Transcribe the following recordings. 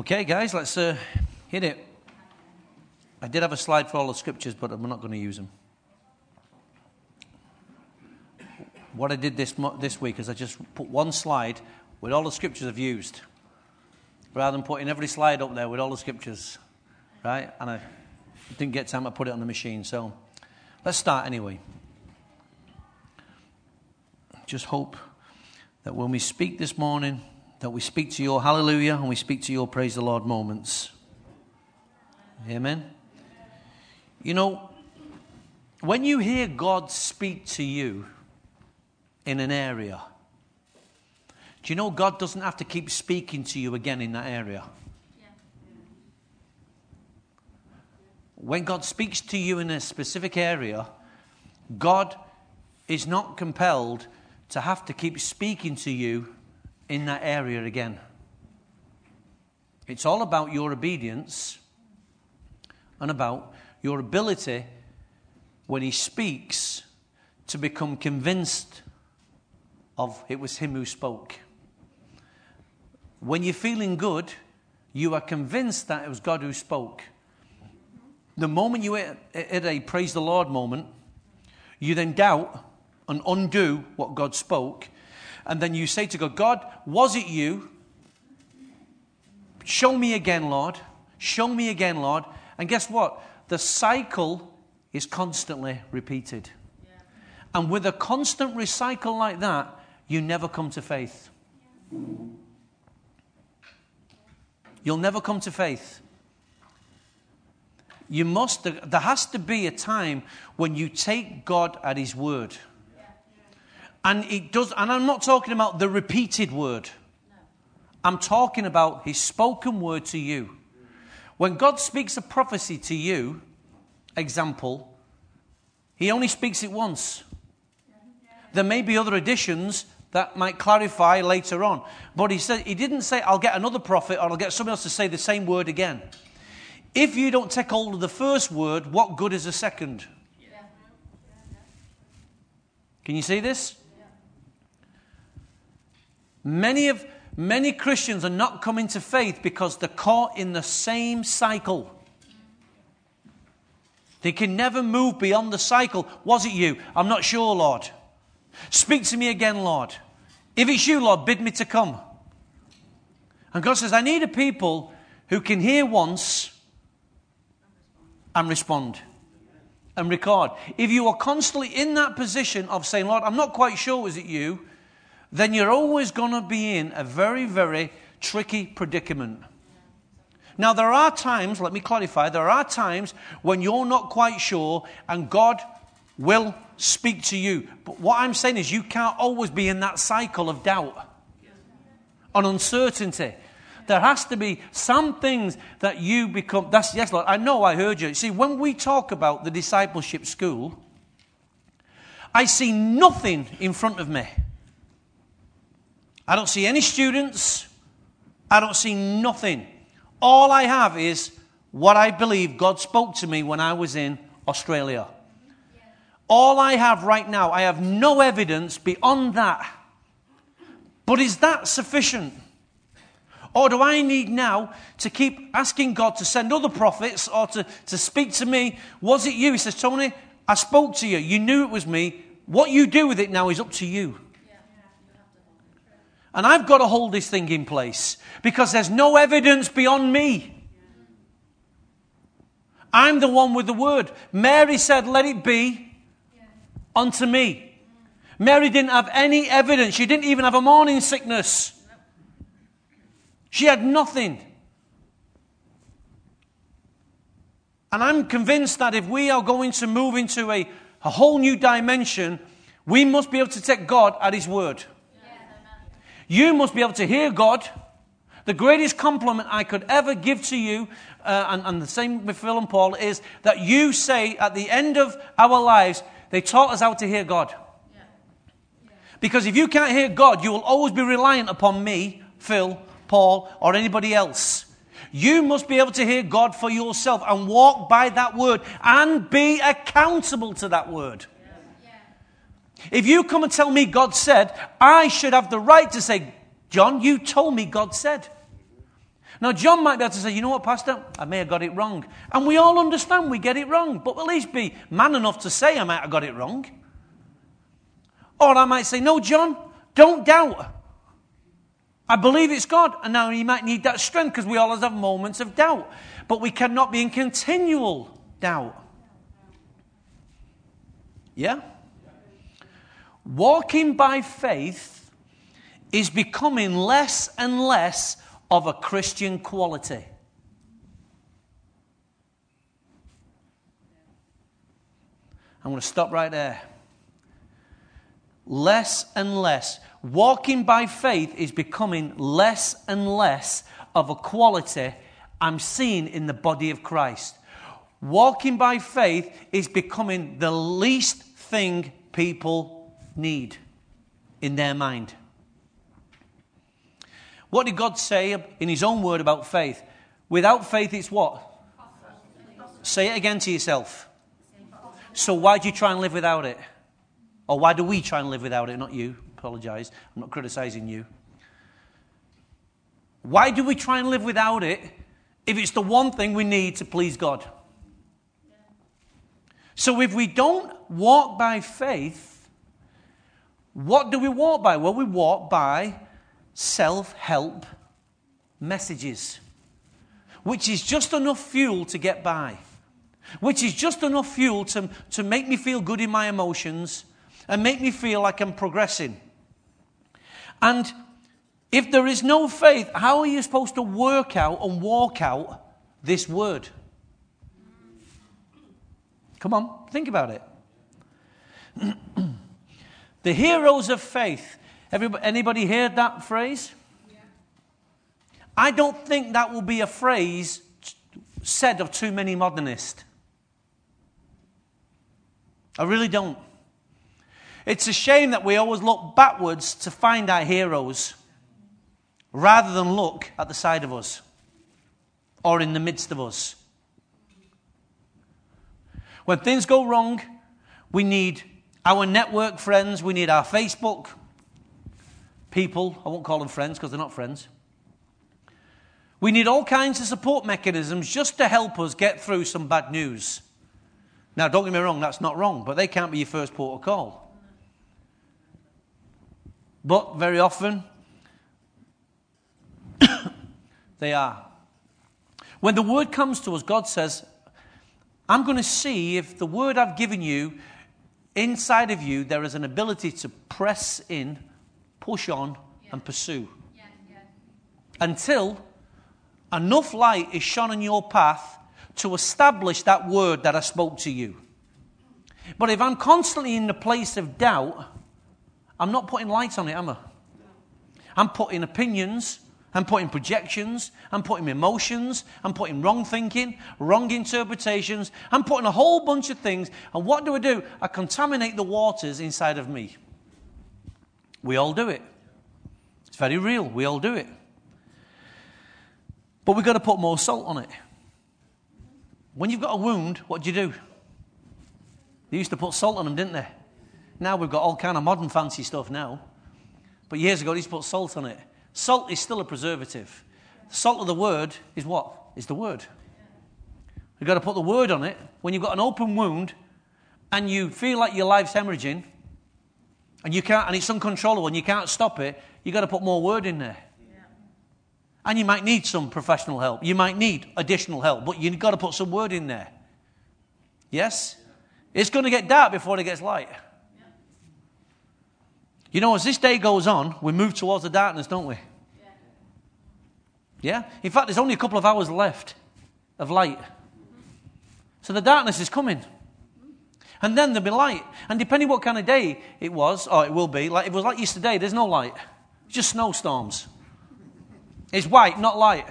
Okay, guys, let's uh, hit it. I did have a slide for all the scriptures, but I'm not going to use them. What I did this, this week is I just put one slide with all the scriptures I've used, rather than putting every slide up there with all the scriptures, right? And I didn't get time to put it on the machine, so let's start anyway. Just hope that when we speak this morning, that we speak to your hallelujah and we speak to your praise the Lord moments. Amen. You know, when you hear God speak to you in an area, do you know God doesn't have to keep speaking to you again in that area? When God speaks to you in a specific area, God is not compelled to have to keep speaking to you in that area again. It's all about your obedience and about your ability when he speaks to become convinced of it was him who spoke. When you're feeling good, you are convinced that it was God who spoke. The moment you hit a praise the Lord moment, you then doubt and undo what God spoke and then you say to God, God, was it you? Show me again, Lord. Show me again, Lord. And guess what? The cycle is constantly repeated. And with a constant recycle like that, you never come to faith. You'll never come to faith. You must, there has to be a time when you take God at His word. And it does, and I'm not talking about the repeated word. I'm talking about his spoken word to you. When God speaks a prophecy to you, example, he only speaks it once. There may be other additions that might clarify later on. But he said he didn't say, I'll get another prophet or I'll get someone else to say the same word again. If you don't take hold of the first word, what good is a second? Can you see this? Many of many Christians are not coming to faith because they're caught in the same cycle. They can never move beyond the cycle. Was it you? I'm not sure, Lord. Speak to me again, Lord. If it's you, Lord, bid me to come. And God says, I need a people who can hear once and respond and record. If you are constantly in that position of saying, Lord, I'm not quite sure, was it you? Then you're always going to be in a very, very tricky predicament. Now, there are times, let me clarify, there are times when you're not quite sure and God will speak to you. But what I'm saying is, you can't always be in that cycle of doubt and uncertainty. There has to be some things that you become. That's yes, Lord. I know I heard you. See, when we talk about the discipleship school, I see nothing in front of me I don't see any students. I don't see nothing. All I have is what I believe God spoke to me when I was in Australia. All I have right now, I have no evidence beyond that. But is that sufficient? Or do I need now to keep asking God to send other prophets or to, to speak to me? Was it you? He says, Tony, I spoke to you. You knew it was me. What you do with it now is up to you. And I've got to hold this thing in place because there's no evidence beyond me. I'm the one with the word. Mary said, Let it be unto me. Mary didn't have any evidence. She didn't even have a morning sickness. She had nothing. And I'm convinced that if we are going to move into a, a whole new dimension, we must be able to take God at His word. You must be able to hear God. The greatest compliment I could ever give to you, uh, and, and the same with Phil and Paul, is that you say at the end of our lives, they taught us how to hear God. Because if you can't hear God, you will always be reliant upon me, Phil, Paul, or anybody else. You must be able to hear God for yourself and walk by that word and be accountable to that word. If you come and tell me God said, I should have the right to say, John, you told me God said. Now, John might be able to say, you know what, Pastor? I may have got it wrong. And we all understand we get it wrong, but at least be man enough to say I might have got it wrong. Or I might say, no, John, don't doubt. I believe it's God. And now you might need that strength because we all have moments of doubt. But we cannot be in continual doubt. Yeah? Walking by faith is becoming less and less of a Christian quality. I'm going to stop right there. Less and less. Walking by faith is becoming less and less of a quality I'm seeing in the body of Christ. Walking by faith is becoming the least thing people need in their mind. What did God say in His own word about faith? Without faith, it's what? Say it again to yourself. So, why do you try and live without it? Or why do we try and live without it? Not you. Apologize. I'm not criticizing you. Why do we try and live without it if it's the one thing we need to please God? So, if we don't walk by faith, what do we walk by? Well, we walk by self help messages, which is just enough fuel to get by, which is just enough fuel to, to make me feel good in my emotions and make me feel like I'm progressing. And if there is no faith, how are you supposed to work out and walk out this word? Come on, think about it. the heroes of faith Everybody, anybody heard that phrase? Yeah. I don't think that will be a phrase said of too many modernists. I really don't. It's a shame that we always look backwards to find our heroes rather than look at the side of us or in the midst of us. When things go wrong, we need our network friends, we need our Facebook, people. I won't call them friends because they're not friends. We need all kinds of support mechanisms just to help us get through some bad news. Now, don't get me wrong, that's not wrong, but they can't be your first port of call. But very often, they are. When the word comes to us, God says, I'm going to see if the word I've given you, inside of you, there is an ability to press in push on yeah. and pursue. Yeah, yeah. Until enough light is shone on your path to establish that word that I spoke to you. But if I'm constantly in the place of doubt, I'm not putting light on it, am I? I'm putting opinions, I'm putting projections, I'm putting emotions, I'm putting wrong thinking, wrong interpretations, I'm putting a whole bunch of things. And what do I do? I contaminate the waters inside of me. We all do it. It's very real. We all do it. But we've got to put more salt on it. When you've got a wound, what do you do? They used to put salt on them, didn't they? Now we've got all kind of modern fancy stuff now. But years ago, they used to put salt on it. Salt is still a preservative. The salt of the word is what? Is the word. You've got to put the word on it. When you've got an open wound and you feel like your life's hemorrhaging, and you can't, and it's uncontrollable, and you can't stop it, you've got to put more word in there. And you might need some professional help. You might need additional help, but you've got to put some word in there. Yes? It's going to get dark before it gets light. You know, as this day goes on, we move towards the darkness, don't we? Yeah? In fact, there's only a couple of hours left of light. So the darkness is coming. And then there'll be light. And depending what kind of day it was, or it will be, like if it was like yesterday, there's no light. It's just snowstorms. It's white, not light.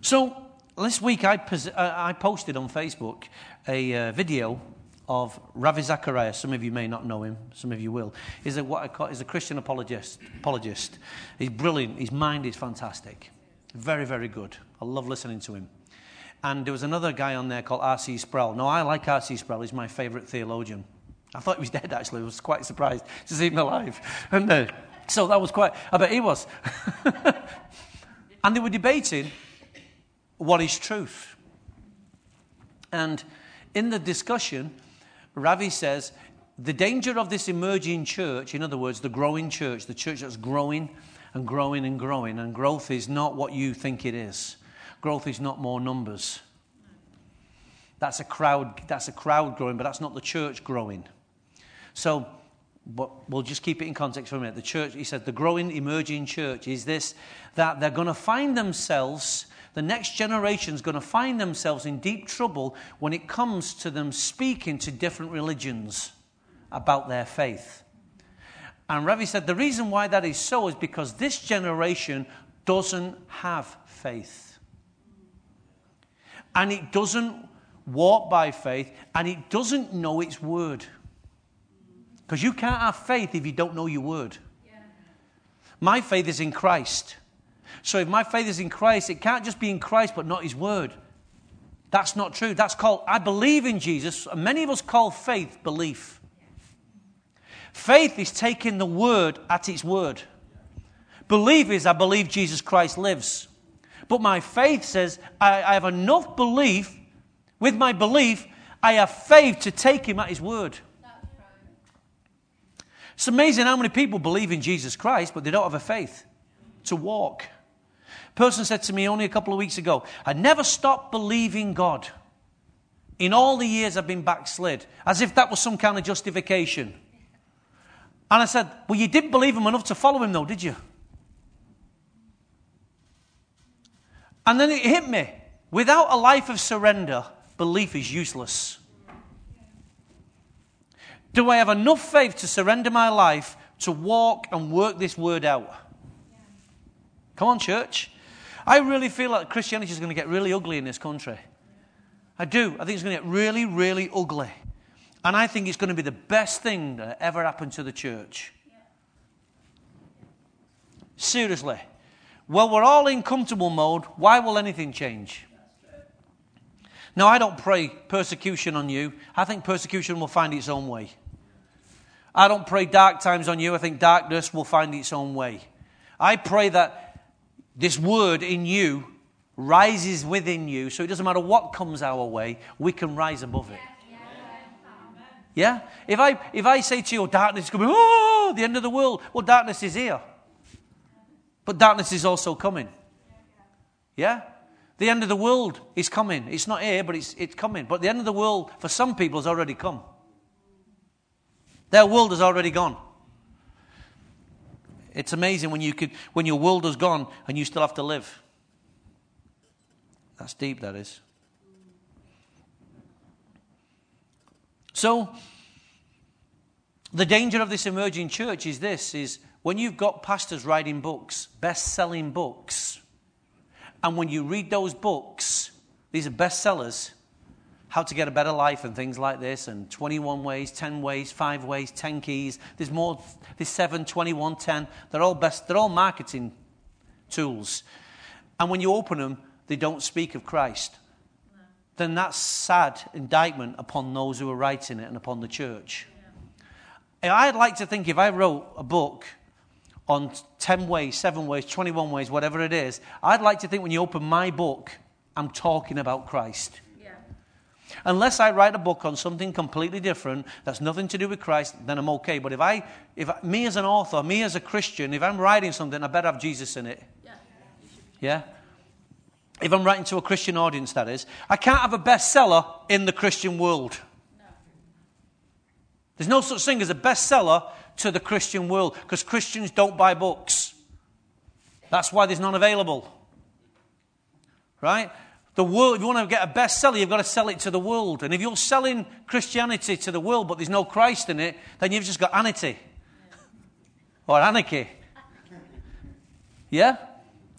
So this week I, pos- uh, I posted on Facebook a uh, video of Ravi Zacharias. Some of you may not know him. Some of you will. He's a, what I call, he's a Christian apologist, apologist. He's brilliant. His mind is fantastic. Very, very good. I love listening to him. And there was another guy on there called R.C. Sproul. No, I like R.C. Sproul. He's my favourite theologian. I thought he was dead, actually. I was quite surprised to see him alive. And uh, so that was quite, I bet he was. And they were debating what is truth. And in the discussion, Ravi says the danger of this emerging church, in other words, the growing church, the church that's growing and growing and growing, and growth is not what you think it is. Growth is not more numbers. That's a crowd, that's a crowd growing, but that's not the church growing. So but we'll just keep it in context for a minute. The church, he said, the growing, emerging church is this that they're going to find themselves, the next generation is going to find themselves in deep trouble when it comes to them speaking to different religions about their faith. And Ravi said the reason why that is so is because this generation doesn't have faith. And it doesn't walk by faith, and it doesn't know its word. Because you can't have faith if you don't know your word. Yeah. My faith is in Christ. So if my faith is in Christ, it can't just be in Christ but not his word. That's not true. That's called, I believe in Jesus. Many of us call faith belief. Faith is taking the word at its word. Belief is, I believe Jesus Christ lives. But my faith says, I, I have enough belief. With my belief, I have faith to take him at his word. It's amazing how many people believe in Jesus Christ, but they don't have a faith to walk. Person said to me only a couple of weeks ago, I never stopped believing God in all the years I've been backslid, as if that was some kind of justification. And I said, Well, you didn't believe him enough to follow him, though, did you? And then it hit me. Without a life of surrender, belief is useless. Do I have enough faith to surrender my life to walk and work this word out? Come on, church. I really feel like Christianity is going to get really ugly in this country. I do. I think it's going to get really, really ugly. And I think it's going to be the best thing that ever happened to the church. Seriously. Well, we're all in comfortable mode. Why will anything change? Now, I don't pray persecution on you. I think persecution will find its own way. I don't pray dark times on you. I think darkness will find its own way. I pray that this word in you rises within you so it doesn't matter what comes our way, we can rise above it. Yeah? If I, if I say to you, oh, darkness is coming, oh, the end of the world, well, darkness is here. But darkness is also coming. Yeah? The end of the world is coming. It's not here, but it's, it's coming. But the end of the world, for some people, has already come. Their world has already gone. It's amazing when, you could, when your world has gone and you still have to live. That's deep, that is. So, the danger of this emerging church is this is when you've got pastors writing books, best-selling books, and when you read those books, these are bestsellers, how to get a better life and things like this, and 21 ways, 10 ways, 5 ways, 10 keys. There's more, there's 7, 21, 10. They're all best, they're all marketing tools. And when you open them, they don't speak of Christ. Then that's sad indictment upon those who are writing it and upon the church. Yeah. I'd like to think if I wrote a book on 10 ways, 7 ways, 21 ways, whatever it is, I'd like to think when you open my book, I'm talking about Christ. Unless I write a book on something completely different that's nothing to do with Christ, then I'm okay. But if I, if I, me as an author, me as a Christian, if I'm writing something, I better have Jesus in it. Yeah? yeah? If I'm writing to a Christian audience, that is, I can't have a bestseller in the Christian world. No. There's no such thing as a bestseller to the Christian world because Christians don't buy books. That's why there's none available. Right? The world, if you want to get a bestseller, you've got to sell it to the world. And if you're selling Christianity to the world, but there's no Christ in it, then you've just got anity or anarchy. Yeah?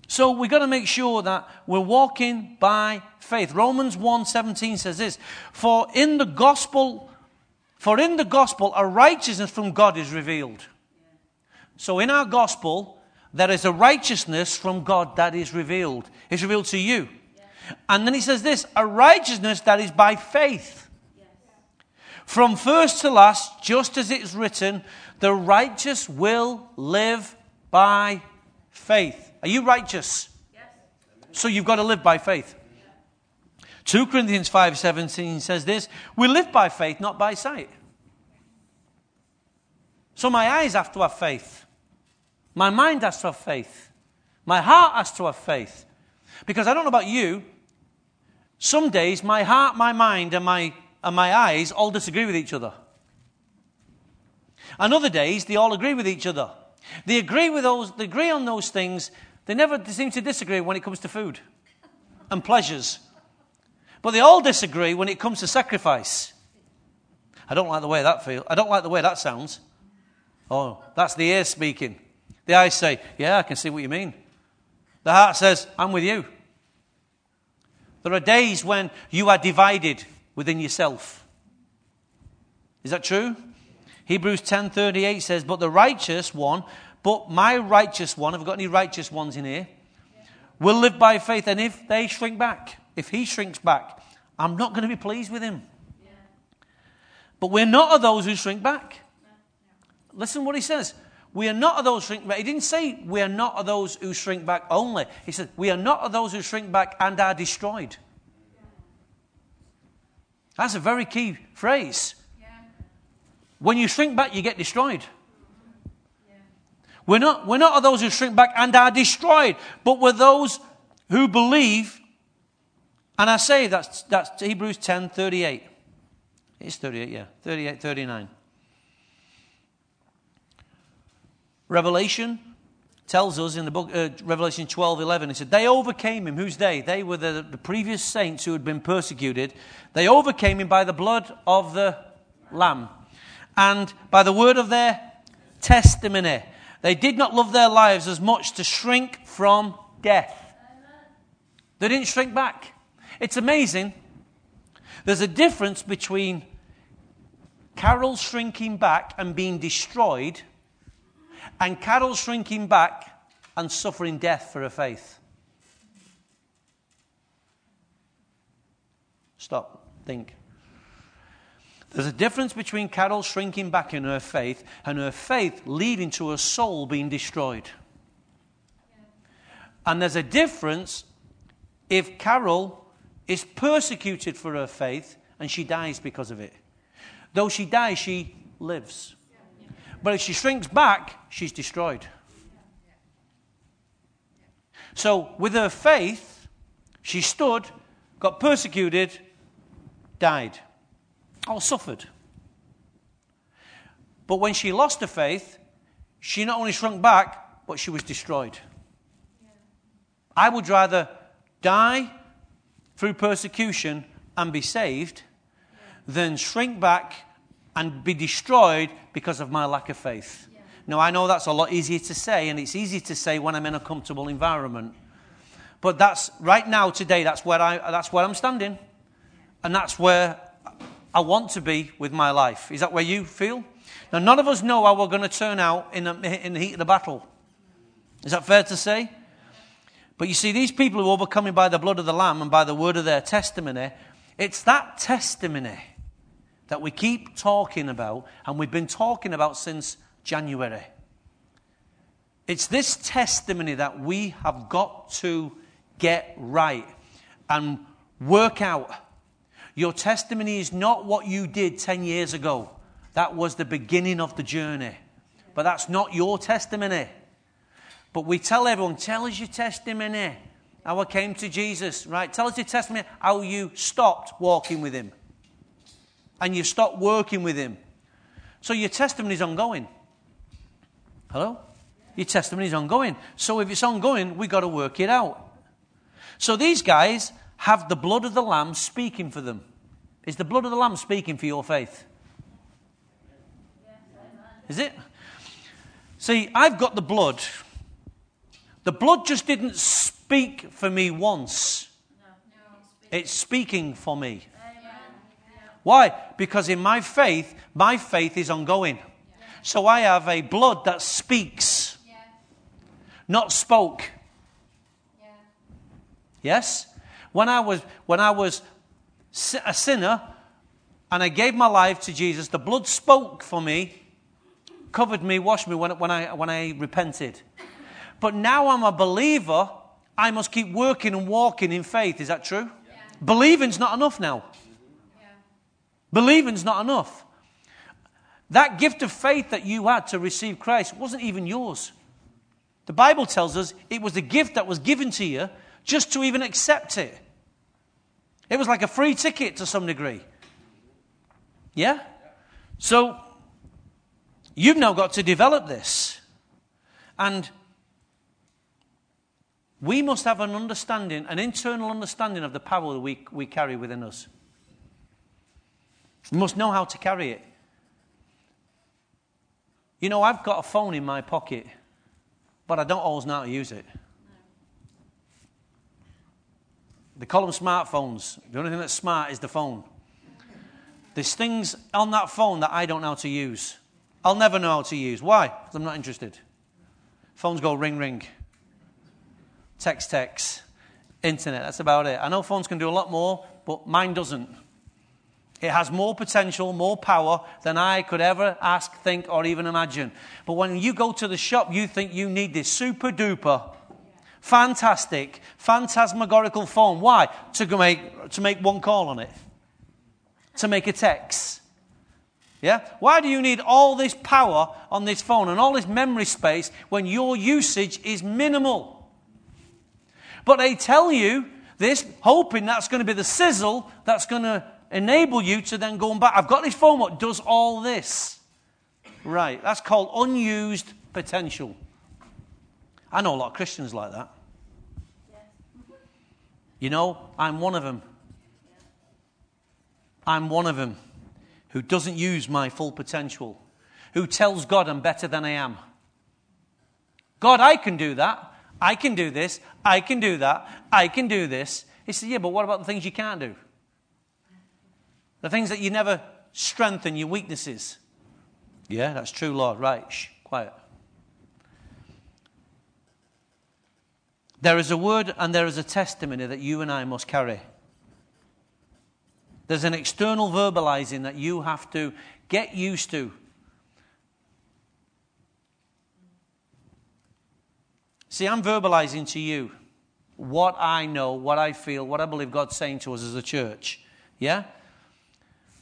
So we've got to make sure that we're walking by faith. Romans 1:17 says this, "For in the gospel for in the gospel a righteousness from God is revealed." So in our gospel there is a righteousness from God that is revealed. It's revealed to you. And then he says this a righteousness that is by faith. From first to last, just as it's written, the righteous will live by faith. Are you righteous? Yes. So you've got to live by faith. 2 Corinthians 5:17 says this, we live by faith, not by sight. So my eyes have to have faith. My mind has to have faith. My heart has to have faith. Because I don't know about you, some days my heart, my mind, and my, and my eyes all disagree with each other. And other days they all agree with each other. They agree with those, they agree on those things. They never seem to disagree when it comes to food and pleasures. But they all disagree when it comes to sacrifice. I don't like the way that feels. I don't like the way that sounds. Oh, that's the ear speaking. The eyes say, Yeah, I can see what you mean. The heart says, I'm with you. There are days when you are divided within yourself. Is that true? Hebrews 10:38 says, "But the righteous one, but my righteous one, have we got any righteous ones in here? Will live by faith, and if they shrink back, if he shrinks back, I'm not going to be pleased with him. But we're not of those who shrink back. Listen what he says. We are not of those who shrink back. He didn't say we are not of those who shrink back only. He said we are not of those who shrink back and are destroyed. That's a very key phrase. When you shrink back, you get destroyed. We're not, we're not of those who shrink back and are destroyed, but we're those who believe and I say that's, that's Hebrews 10 38. It's 38, yeah. 38, 39. Revelation tells us in the book, uh, Revelation 12 11, it said, They overcame him. Who's they? They were the, the previous saints who had been persecuted. They overcame him by the blood of the Lamb and by the word of their testimony. They did not love their lives as much to shrink from death. They didn't shrink back. It's amazing. There's a difference between Carol shrinking back and being destroyed, and Carol shrinking back and suffering death for her faith. Stop. Think. There's a difference between Carol shrinking back in her faith and her faith leading to her soul being destroyed. And there's a difference if Carol is persecuted for her faith and she dies because of it. Though she dies, she lives. But if she shrinks back, she's destroyed. So, with her faith, she stood, got persecuted, died, or suffered. But when she lost her faith, she not only shrunk back, but she was destroyed. I would rather die through persecution and be saved than shrink back and be destroyed because of my lack of faith. Yeah. Now, I know that's a lot easier to say, and it's easy to say when I'm in a comfortable environment. But that's right now, today, that's where, I, that's where I'm standing. And that's where I want to be with my life. Is that where you feel? Now, none of us know how we're going to turn out in, in the heat of the battle. Is that fair to say? But you see, these people who overcome him by the blood of the Lamb and by the word of their testimony, it's that testimony that we keep talking about, and we've been talking about since January. It's this testimony that we have got to get right and work out. Your testimony is not what you did 10 years ago. That was the beginning of the journey. But that's not your testimony. But we tell everyone, tell us your testimony. How I came to Jesus, right? Tell us your testimony, how you stopped walking with him. And you stopped working with him. So your testimony is ongoing. Hello? Your testimony is ongoing. So if it's ongoing, we've got to work it out. So these guys have the blood of the Lamb speaking for them. Is the blood of the Lamb speaking for your faith? Is it? See, I've got the blood the blood just didn't speak for me once, it's speaking for me. Why? Because in my faith, my faith is ongoing. So I have a blood that speaks, not spoke. Yes? When I was, when I was a sinner and I gave my life to Jesus, the blood spoke for me, covered me, washed me when, when, I, when I repented. But now I'm a believer I must keep working and walking in faith. Is that true? Yeah. Believing's not enough now. Believing's not enough. That gift of faith that you had to receive Christ wasn't even yours. The Bible tells us it was a gift that was given to you just to even accept it. It was like a free ticket to some degree. Yeah? So, you've now got to develop this. And we must have an understanding, an internal understanding of the power that we, we carry within us. We must know how to carry it. You know, I've got a phone in my pocket, but I don't always know how to use it. They call them smartphones. The only thing that's smart is the phone. There's things on that phone that I don't know how to use. I'll never know how to use. Why? Because I'm not interested. Phones go ring, ring. Text, text. Internet. That's about it. I know phones can do a lot more, but mine doesn't. It has more potential, more power than I could ever ask, think, or even imagine. But when you go to the shop, you think you need this super duper, fantastic, phantasmagorical phone. Why? To make, to make one call on it, to make a text. Yeah? Why do you need all this power on this phone and all this memory space when your usage is minimal? But they tell you this, hoping that's going to be the sizzle that's going to enable you to then go and back. I've got this phone what does all this. Right, that's called unused potential. I know a lot of Christians like that. You know, I'm one of them. I'm one of them who doesn't use my full potential, who tells God I'm better than I am. God, I can do that. I can do this. I can do that. I can do this. He said, Yeah, but what about the things you can't do? The things that you never strengthen, your weaknesses. Yeah, that's true, Lord. Right, shh, quiet. There is a word and there is a testimony that you and I must carry. There's an external verbalizing that you have to get used to. See, I'm verbalizing to you what I know, what I feel, what I believe God's saying to us as a church. Yeah?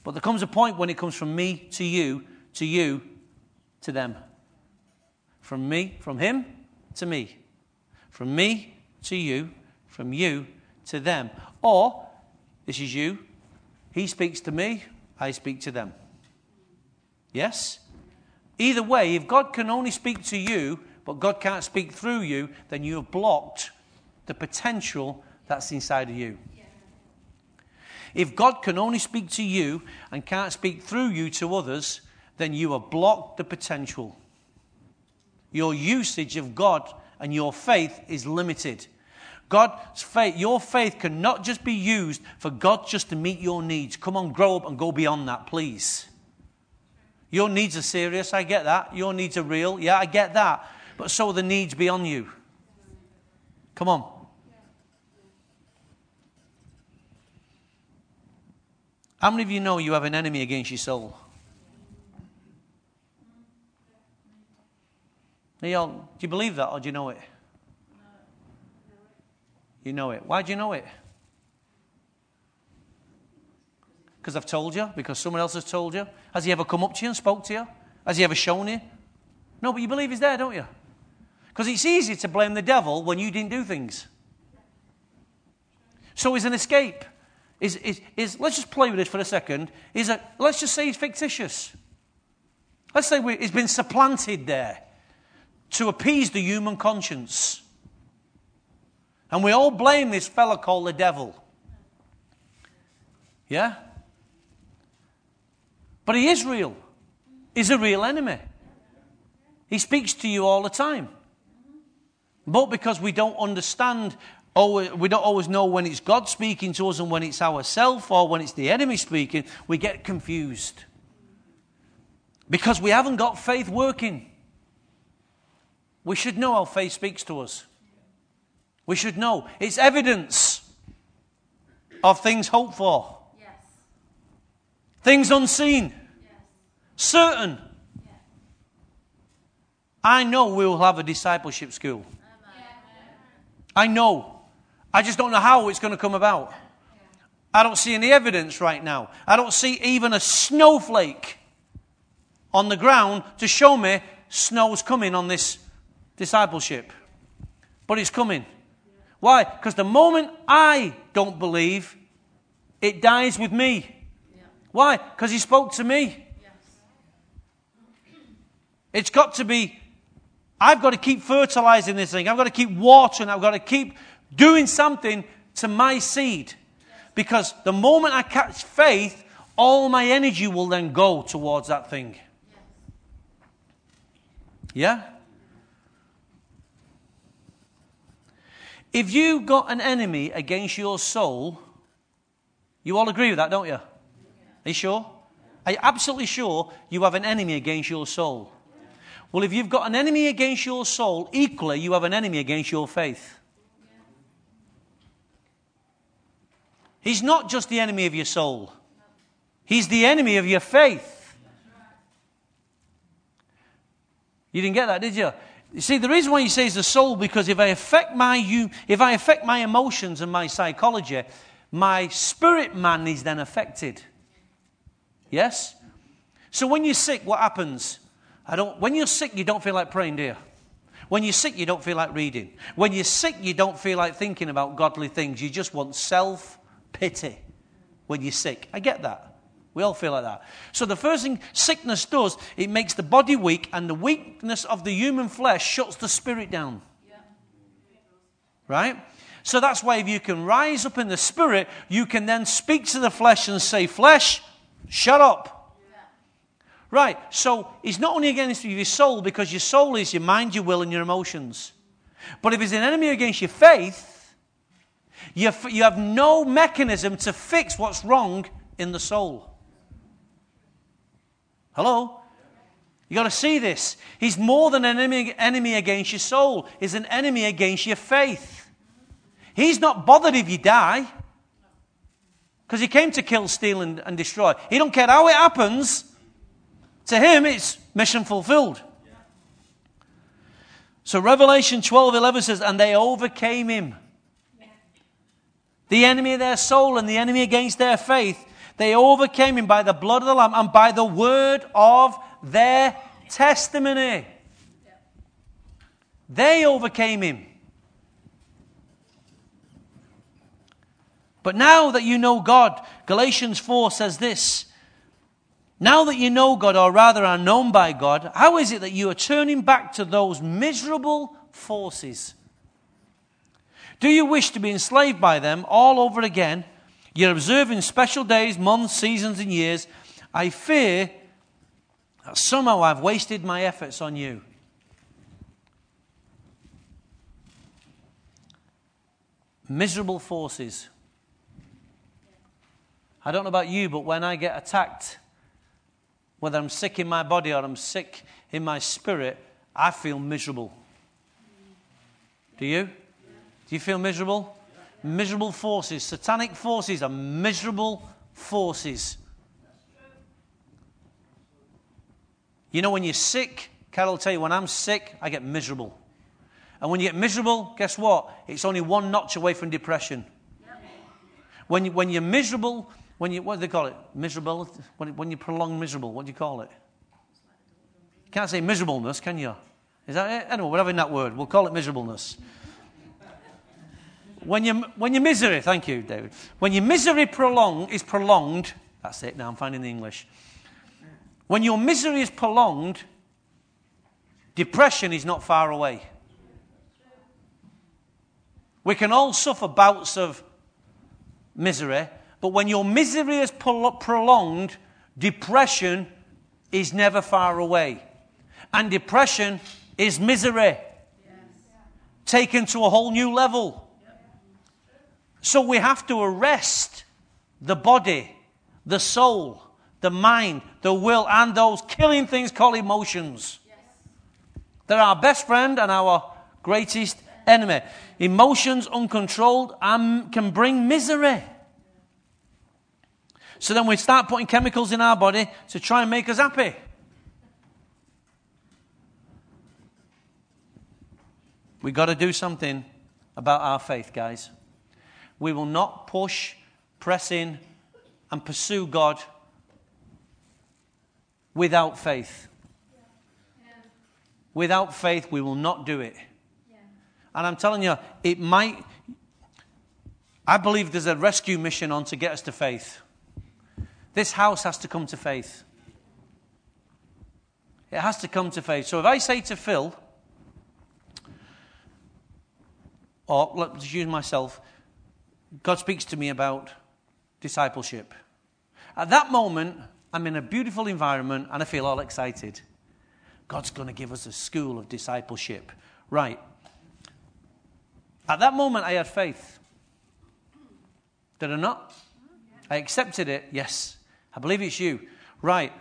But there comes a point when it comes from me to you, to you to them. From me, from him to me. From me to you, from you to them. Or, this is you, he speaks to me, I speak to them. Yes? Either way, if God can only speak to you, but God can't speak through you, then you have blocked the potential that's inside of you. If God can only speak to you and can't speak through you to others, then you have blocked the potential. Your usage of God and your faith is limited. God's faith, your faith cannot just be used for God just to meet your needs. Come on, grow up and go beyond that, please. Your needs are serious, I get that. Your needs are real, yeah, I get that. But so are the needs beyond you. Come on. How many of you know you have an enemy against your soul? All, do you believe that or do you know it? You know it. Why do you know it? Because I've told you? Because someone else has told you? Has he ever come up to you and spoke to you? Has he ever shown you? No, but you believe he's there, don't you? Because it's easy to blame the devil when you didn't do things. So it's an escape is, is, is let's just play with this for a second, is a, let's just say he's fictitious. Let's say we, he's been supplanted there to appease the human conscience. And we all blame this fellow called the devil. Yeah? But he is real. He's a real enemy. He speaks to you all the time. But because we don't understand we don't always know when it's God speaking to us and when it's ourselves or when it's the enemy speaking. We get confused. Because we haven't got faith working. We should know how faith speaks to us. We should know. It's evidence of things hoped for, yes. things unseen, yes. certain. Yes. I know we will have a discipleship school. I know. I just don't know how it's going to come about. I don't see any evidence right now. I don't see even a snowflake on the ground to show me snow's coming on this discipleship. But it's coming. Why? Because the moment I don't believe, it dies with me. Why? Because he spoke to me. It's got to be, I've got to keep fertilizing this thing. I've got to keep watering. I've got to keep doing something to my seed. Because the moment I catch faith, all my energy will then go towards that thing. Yeah? If you've got an enemy against your soul, you all agree with that, don't you? Are you sure? Are you absolutely sure you have an enemy against your soul? Well, if you've got an enemy against your soul, equally you have an enemy against your faith. He's not just the enemy of your soul, he's the enemy of your faith. You didn't get that, did you? You see, the reason why he says the soul, because if I affect my, you, if I affect my emotions and my psychology, my spirit man is then affected. Yes? So when you're sick, what happens? I don't, when you're sick, you don't feel like praying, do you? When you're sick, you don't feel like reading. When you're sick, you don't feel like thinking about godly things. You just want self pity when you're sick. I get that. We all feel like that. So the first thing sickness does, it makes the body weak, and the weakness of the human flesh shuts the spirit down. Yeah. Right? So that's why if you can rise up in the spirit, you can then speak to the flesh and say, Flesh, shut up. Yeah. Right, so it's not only against your soul because your soul is your mind, your will, and your emotions. But if it's an enemy against your faith, you have no mechanism to fix what's wrong in the soul. Hello? You got to see this. He's more than an enemy, enemy against your soul, he's an enemy against your faith. He's not bothered if you die. Because he came to kill, steal, and, and destroy. He don't care how it happens. To him, it's mission fulfilled. So Revelation 12 11 says, And they overcame him. The enemy of their soul and the enemy against their faith they overcame him by the blood of the Lamb and by the word of their testimony. They overcame him. But now that you know God, Galatians 4 says this Now that you know God, or rather are known by God, how is it that you are turning back to those miserable forces? Do you wish to be enslaved by them all over again? You're observing special days, months, seasons, and years. I fear that somehow I've wasted my efforts on you. Miserable forces. I don't know about you, but when I get attacked, whether I'm sick in my body or I'm sick in my spirit, I feel miserable. Do you? Do you feel miserable? miserable forces. Satanic forces are miserable forces. You know, when you're sick, Carol will tell you, when I'm sick, I get miserable. And when you get miserable, guess what? It's only one notch away from depression. When, you, when you're miserable, when you, what do they call it? Miserable? When, when you prolong miserable, what do you call it? You can't say miserableness, can you? Is that it? Anyway, we're having that word. We'll call it miserableness. When, you, when your misery, thank you, David. When your misery prolong, is prolonged, that's it now, I'm finding the English. When your misery is prolonged, depression is not far away. We can all suffer bouts of misery, but when your misery is prolonged, depression is never far away. And depression is misery yes. taken to a whole new level. So we have to arrest the body, the soul, the mind, the will, and those killing things called emotions. They're our best friend and our greatest enemy. Emotions uncontrolled can bring misery. So then we start putting chemicals in our body to try and make us happy. We've got to do something about our faith, guys. We will not push, press in, and pursue God without faith. Without faith, we will not do it. And I'm telling you, it might. I believe there's a rescue mission on to get us to faith. This house has to come to faith. It has to come to faith. So if I say to Phil, or let's use myself, God speaks to me about discipleship. At that moment, I'm in a beautiful environment and I feel all excited. God's going to give us a school of discipleship. Right. At that moment, I had faith. Did I not? I accepted it. Yes. I believe it's you. Right.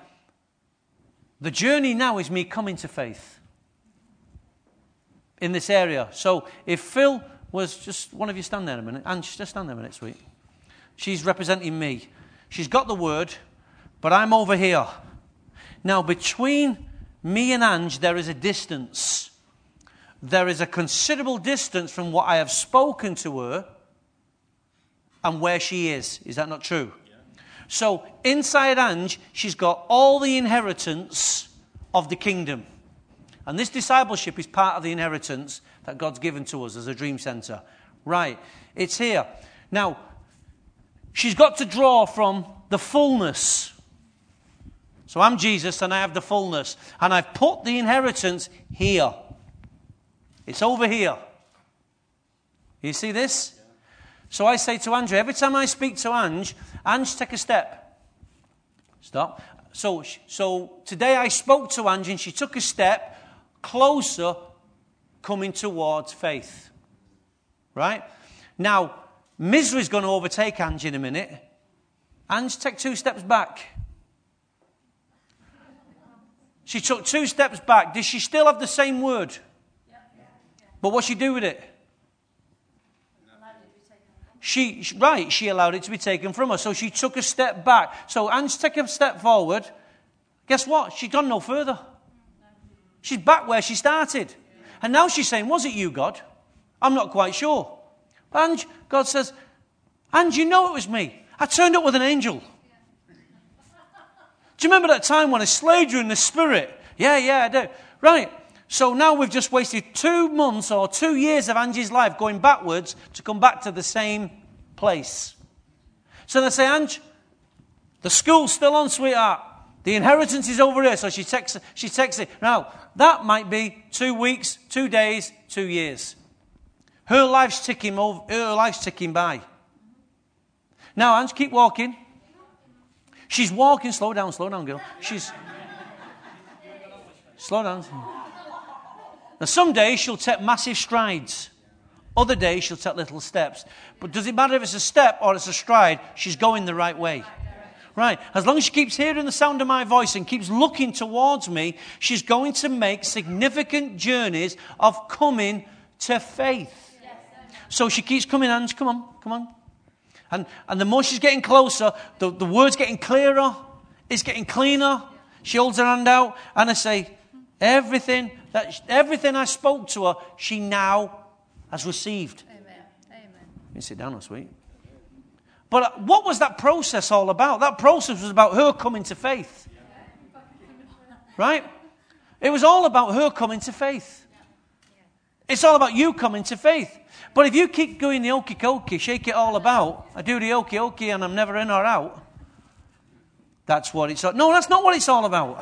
The journey now is me coming to faith in this area. So if Phil was just one of you stand there a minute, and just stand there a minute, sweet. She's representing me. She's got the word, but I'm over here. Now, between me and Ange, there is a distance. There is a considerable distance from what I have spoken to her and where she is. Is that not true? So, inside Ange, she's got all the inheritance of the kingdom. And this discipleship is part of the inheritance that God's given to us as a dream center. Right, it's here. Now, she's got to draw from the fullness. So I'm Jesus and I have the fullness. And I've put the inheritance here. It's over here. You see this? So I say to Andrew, every time I speak to Ange, Ange, take a step. Stop. So, so today I spoke to Ange and she took a step closer coming towards faith. Right? Now, misery is going to overtake Ange in a minute. Ange, take two steps back. She took two steps back. Does she still have the same word? But what she do with it? She, right, she allowed it to be taken from her. So she took a step back. So Anne's taken a step forward. Guess what? She's gone no further. She's back where she started. And now she's saying, Was it you, God? I'm not quite sure. Ange, God says, Ange, you know it was me. I turned up with an angel. Do you remember that time when I slayed you in the spirit? Yeah, yeah, I do. Right. So now we've just wasted two months or two years of Angie's life going backwards to come back to the same place. So they say, Ange, the school's still on, sweetheart. The inheritance is over here. So she texts, she texts it. Now, that might be two weeks, two days, two years. Her life's ticking, over, her life's ticking by. Now, Ange, keep walking. She's walking. Slow down, slow down, girl. She's. Slow down. Now, some days she'll take massive strides. Other days she'll take little steps. But does it matter if it's a step or it's a stride? She's going the right way. Right. As long as she keeps hearing the sound of my voice and keeps looking towards me, she's going to make significant journeys of coming to faith. So she keeps coming, hands, come on, come on. And, and the more she's getting closer, the, the word's getting clearer, it's getting cleaner. She holds her hand out, and I say, Everything that everything I spoke to her, she now has received. Amen. Amen. You sit down, sweet. But what was that process all about? That process was about her coming to faith. Right? It was all about her coming to faith. It's all about you coming to faith. But if you keep going the okey dokey, shake it all about, I do the okey dokey and I'm never in or out, that's what it's all No, that's not what it's all about.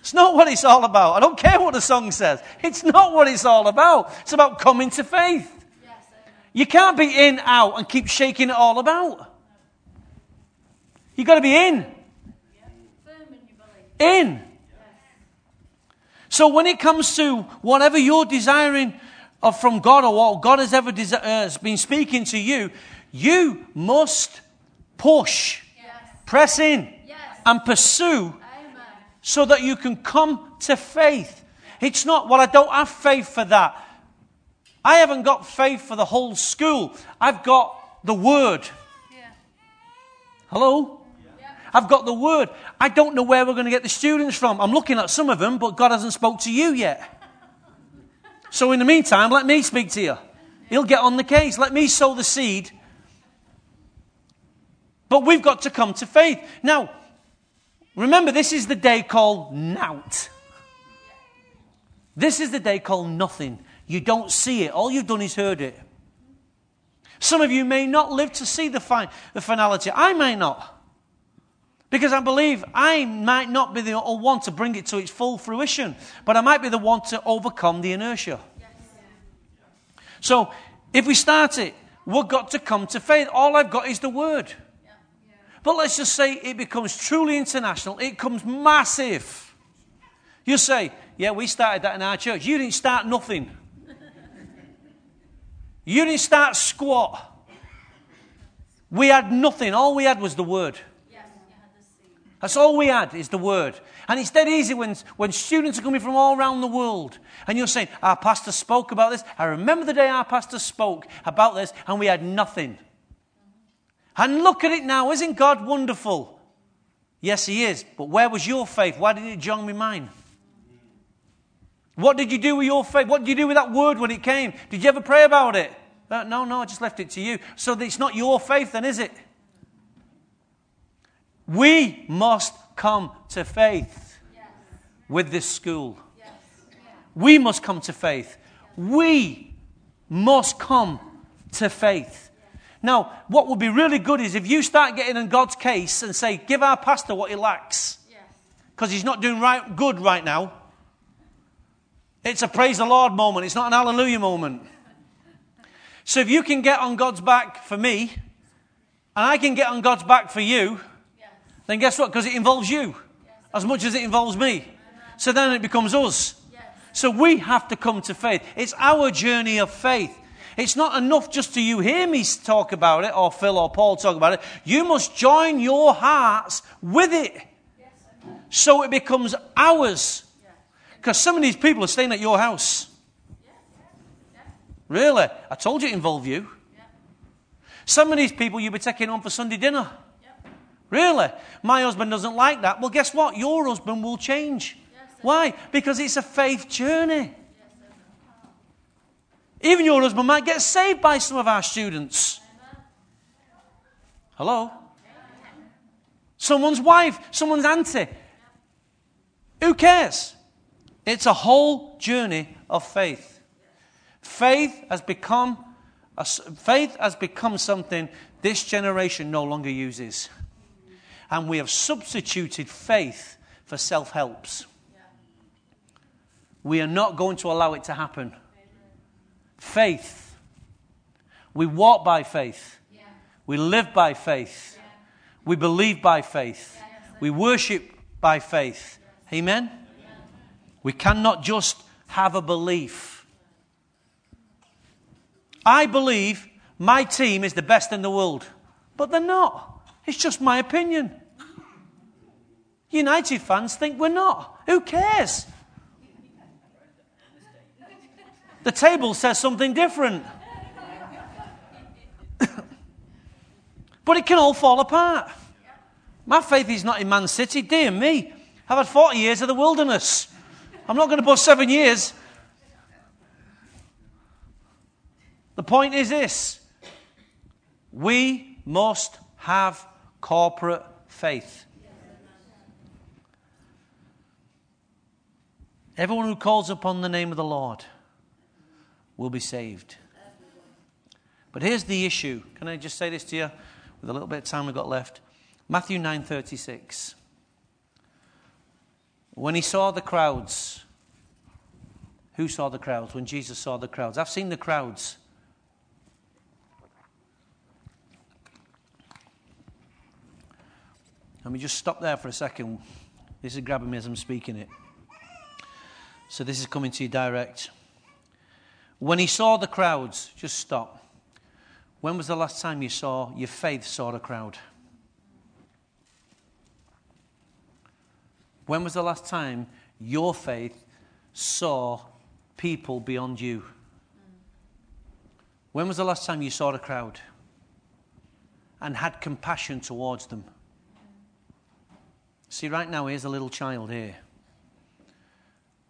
It's not what it's all about. I don't care what the song says. It's not what it's all about. It's about coming to faith. You can't be in, out, and keep shaking it all about. You've got to be in. In. So when it comes to whatever you're desiring of from God or what God has ever desi- uh, been speaking to you, you must push, yes. press in, yes. and pursue so that you can come to faith. It's not, well, I don't have faith for that. I haven't got faith for the whole school. I've got the Word. Yeah. Hello? Yeah. I've got the Word. I don't know where we're going to get the students from. I'm looking at some of them, but God hasn't spoke to you yet. So, in the meantime, let me speak to you. He'll get on the case. Let me sow the seed. But we've got to come to faith. Now, remember, this is the day called Nout. This is the day called nothing. You don't see it. All you've done is heard it. Some of you may not live to see the, fi- the finality. I may not. Because I believe I might not be the one to bring it to its full fruition, but I might be the one to overcome the inertia. So if we start it, we've got to come to faith. All I've got is the word. But let's just say it becomes truly international, it becomes massive. You say, Yeah, we started that in our church. You didn't start nothing. You didn't start squat. We had nothing. All we had was the word. That's all we had is the word. And it's dead easy when, when students are coming from all around the world and you're saying, Our pastor spoke about this. I remember the day our pastor spoke about this and we had nothing. And look at it now. Isn't God wonderful? Yes, He is. But where was your faith? Why didn't it join with mine? What did you do with your faith? What did you do with that word when it came? Did you ever pray about it? No, no, I just left it to you. So it's not your faith, then, is it? We must come to faith yes. with this school. Yes. We must come to faith. We must come to faith. Now, what would be really good is if you start getting in God's case and say, give our pastor what he lacks. Because he's not doing right, good right now. It's a praise the Lord moment, it's not an hallelujah moment. So if you can get on God's back for me, and I can get on God's back for you, then guess what? Because it involves you as much as it involves me. So then it becomes us. So we have to come to faith. It's our journey of faith. It's not enough just to you hear me talk about it or Phil or Paul talk about it. You must join your hearts with it. So it becomes ours. Because some of these people are staying at your house. Really? I told you it involved you. Some of these people you'll be taking on for Sunday dinner. Really? My husband doesn't like that. Well, guess what? Your husband will change. Yes, Why? Because it's a faith journey. Yes, Even your husband might get saved by some of our students. Hello? Someone's wife, someone's auntie. Who cares? It's a whole journey of faith. Faith has become a, faith has become something this generation no longer uses and we have substituted faith for self helps. We are not going to allow it to happen. Faith. We walk by faith. We live by faith. We believe by faith. We worship by faith. Amen? We cannot just have a belief. I believe my team is the best in the world, but they're not. It's just my opinion. United fans think we're not. Who cares? The table says something different. but it can all fall apart. My faith is not in Man City. Dear me. I've had 40 years of the wilderness. I'm not going to put seven years. The point is this we must have corporate faith. Everyone who calls upon the name of the Lord will be saved. But here's the issue. Can I just say this to you with a little bit of time we've got left? Matthew 9:36. When he saw the crowds, who saw the crowds? When Jesus saw the crowds. I've seen the crowds. Let me just stop there for a second. This is grabbing me as I'm speaking it. So this is coming to you direct. When he saw the crowds, just stop. When was the last time you saw your faith saw a crowd? When was the last time your faith saw people beyond you? When was the last time you saw a crowd and had compassion towards them? See, right now, here's a little child here.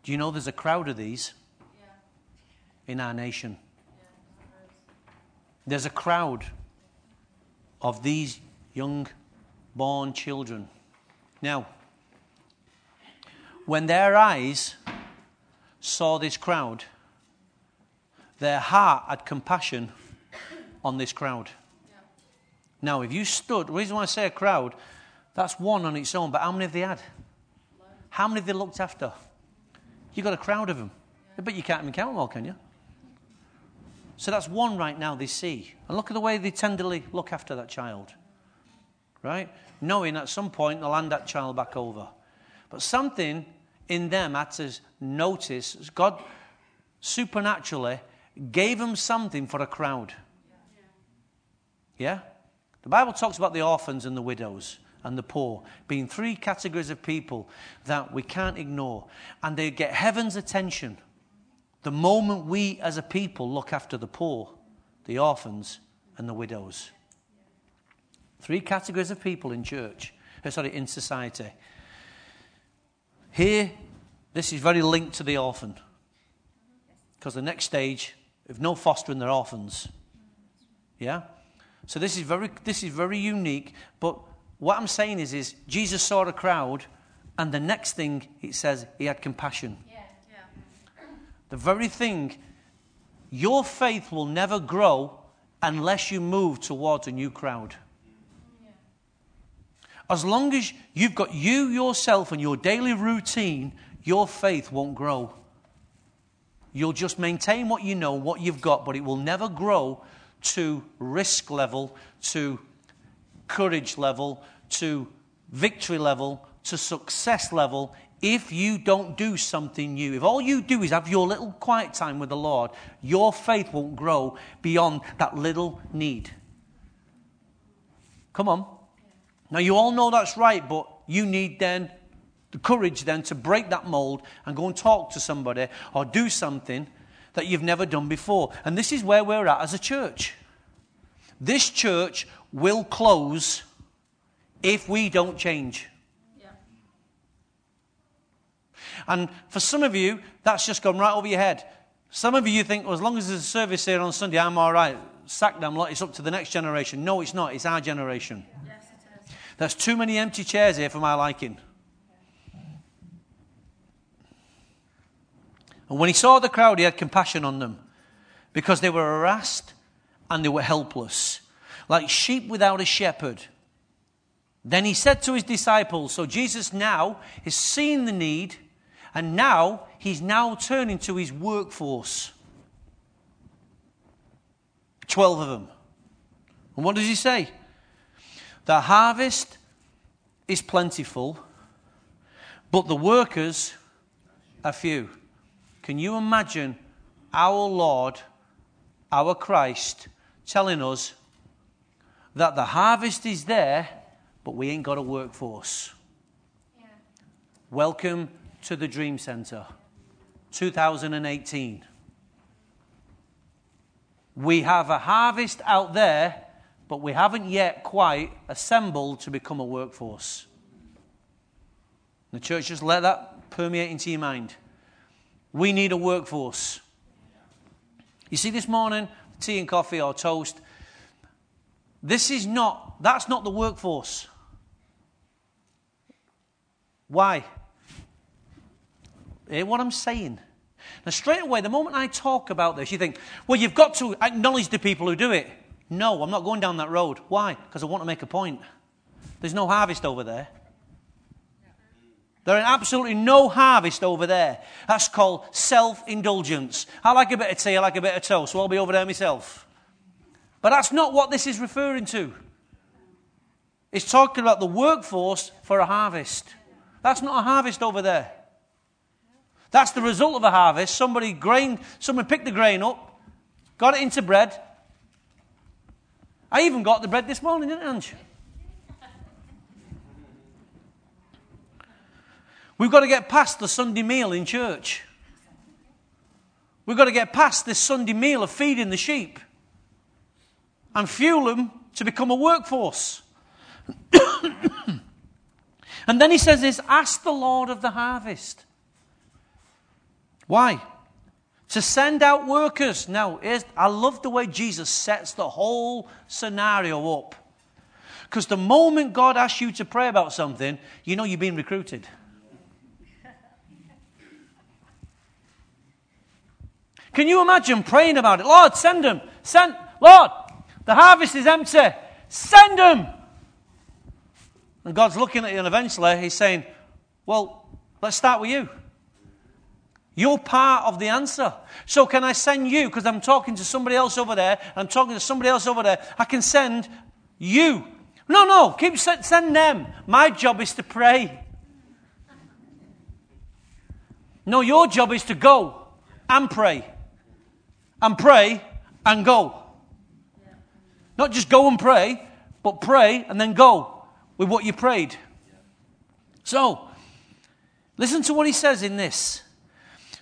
Do you know there's a crowd of these? Yeah. in our nation. There's a crowd of these young born children. Now, when their eyes saw this crowd, their heart had compassion on this crowd. Now, if you stood, the reason why I say a crowd, that's one on its own, but how many have they had? How many have they looked after? You've got a crowd of them. But you can't even count them all, can you? So that's one right now they see. And look at the way they tenderly look after that child. Right? Knowing at some point they'll hand that child back over. But something in them had to notice God supernaturally gave them something for a crowd. Yeah? The Bible talks about the orphans and the widows and the poor being three categories of people that we can't ignore. And they get heaven's attention the moment we as a people look after the poor, the orphans, and the widows. Three categories of people in church, uh, sorry, in society. Here, this is very linked to the orphan. Because the next stage, if no fostering, they're orphans. Yeah? So this is very, this is very unique. But what I'm saying is, is Jesus saw a crowd, and the next thing it says, he had compassion. Yeah, yeah. The very thing, your faith will never grow unless you move towards a new crowd. As long as you've got you, yourself, and your daily routine, your faith won't grow. You'll just maintain what you know, what you've got, but it will never grow to risk level, to courage level, to victory level, to success level if you don't do something new. If all you do is have your little quiet time with the Lord, your faith won't grow beyond that little need. Come on. Now, you all know that's right, but you need then the courage then to break that mold and go and talk to somebody or do something that you've never done before. And this is where we're at as a church. This church will close if we don't change. Yeah. And for some of you, that's just gone right over your head. Some of you think, well, as long as there's a service here on Sunday, I'm all right. Sack them lot, it's up to the next generation. No, it's not. It's our generation. Yes, it is. There's too many empty chairs here for my liking. And when he saw the crowd, he had compassion on them because they were harassed and they were helpless, like sheep without a shepherd. Then he said to his disciples, so Jesus now is seeing the need, and now he's now turning to his workforce. Twelve of them. And what does he say? The harvest is plentiful, but the workers are few. Can you imagine our Lord, our Christ, telling us that the harvest is there, but we ain't got a workforce? Yeah. Welcome to the Dream Center 2018. We have a harvest out there, but we haven't yet quite assembled to become a workforce. The church just let that permeate into your mind. We need a workforce. You see, this morning, tea and coffee or toast, this is not, that's not the workforce. Why? Hear what I'm saying? Now, straight away, the moment I talk about this, you think, well, you've got to acknowledge the people who do it. No, I'm not going down that road. Why? Because I want to make a point. There's no harvest over there. There is absolutely no harvest over there. That's called self indulgence. I like a bit of tea, I like a bit of toast, so I'll be over there myself. But that's not what this is referring to. It's talking about the workforce for a harvest. That's not a harvest over there. That's the result of a harvest. Somebody grain, somebody picked the grain up, got it into bread. I even got the bread this morning, didn't I, Ange? We've got to get past the Sunday meal in church. We've got to get past this Sunday meal of feeding the sheep and fuel them to become a workforce. and then he says this ask the Lord of the harvest. Why? to send out workers. Now, I love the way Jesus sets the whole scenario up. Because the moment God asks you to pray about something, you know you're being recruited. Can you imagine praying about it? Lord, send them. Send, Lord, the harvest is empty. Send them. And God's looking at you, and eventually He's saying, Well, let's start with you. You're part of the answer. So, can I send you? Because I'm talking to somebody else over there, I'm talking to somebody else over there. I can send you. No, no, keep send them. My job is to pray. No, your job is to go and pray. And pray and go. Not just go and pray, but pray and then go with what you prayed. So, listen to what he says in this.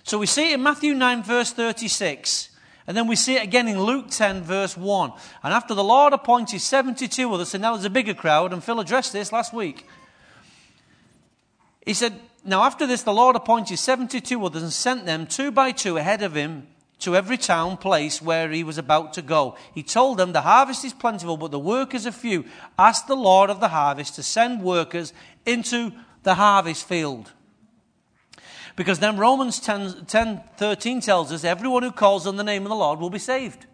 So we see it in Matthew 9, verse 36. And then we see it again in Luke 10, verse 1. And after the Lord appointed 72 others, and now there's a bigger crowd, and Phil addressed this last week. He said, Now after this, the Lord appointed 72 others and sent them two by two ahead of him to every town place where he was about to go. He told them, The harvest is plentiful, but the workers are few. Ask the Lord of the harvest to send workers into the harvest field. Because then Romans 10, 10 13 tells us, Everyone who calls on the name of the Lord will be saved.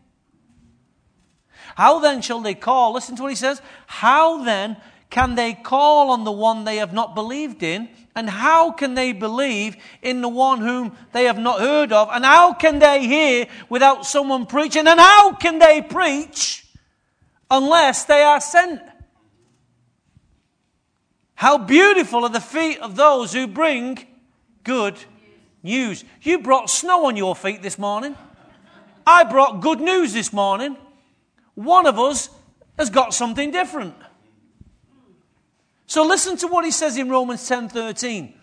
How then shall they call? Listen to what he says. How then can they call on the one they have not believed in? And how can they believe in the one whom they have not heard of? And how can they hear without someone preaching? And how can they preach unless they are sent? How beautiful are the feet of those who bring good news. You brought snow on your feet this morning. I brought good news this morning. One of us has got something different. So listen to what he says in Romans 10:13.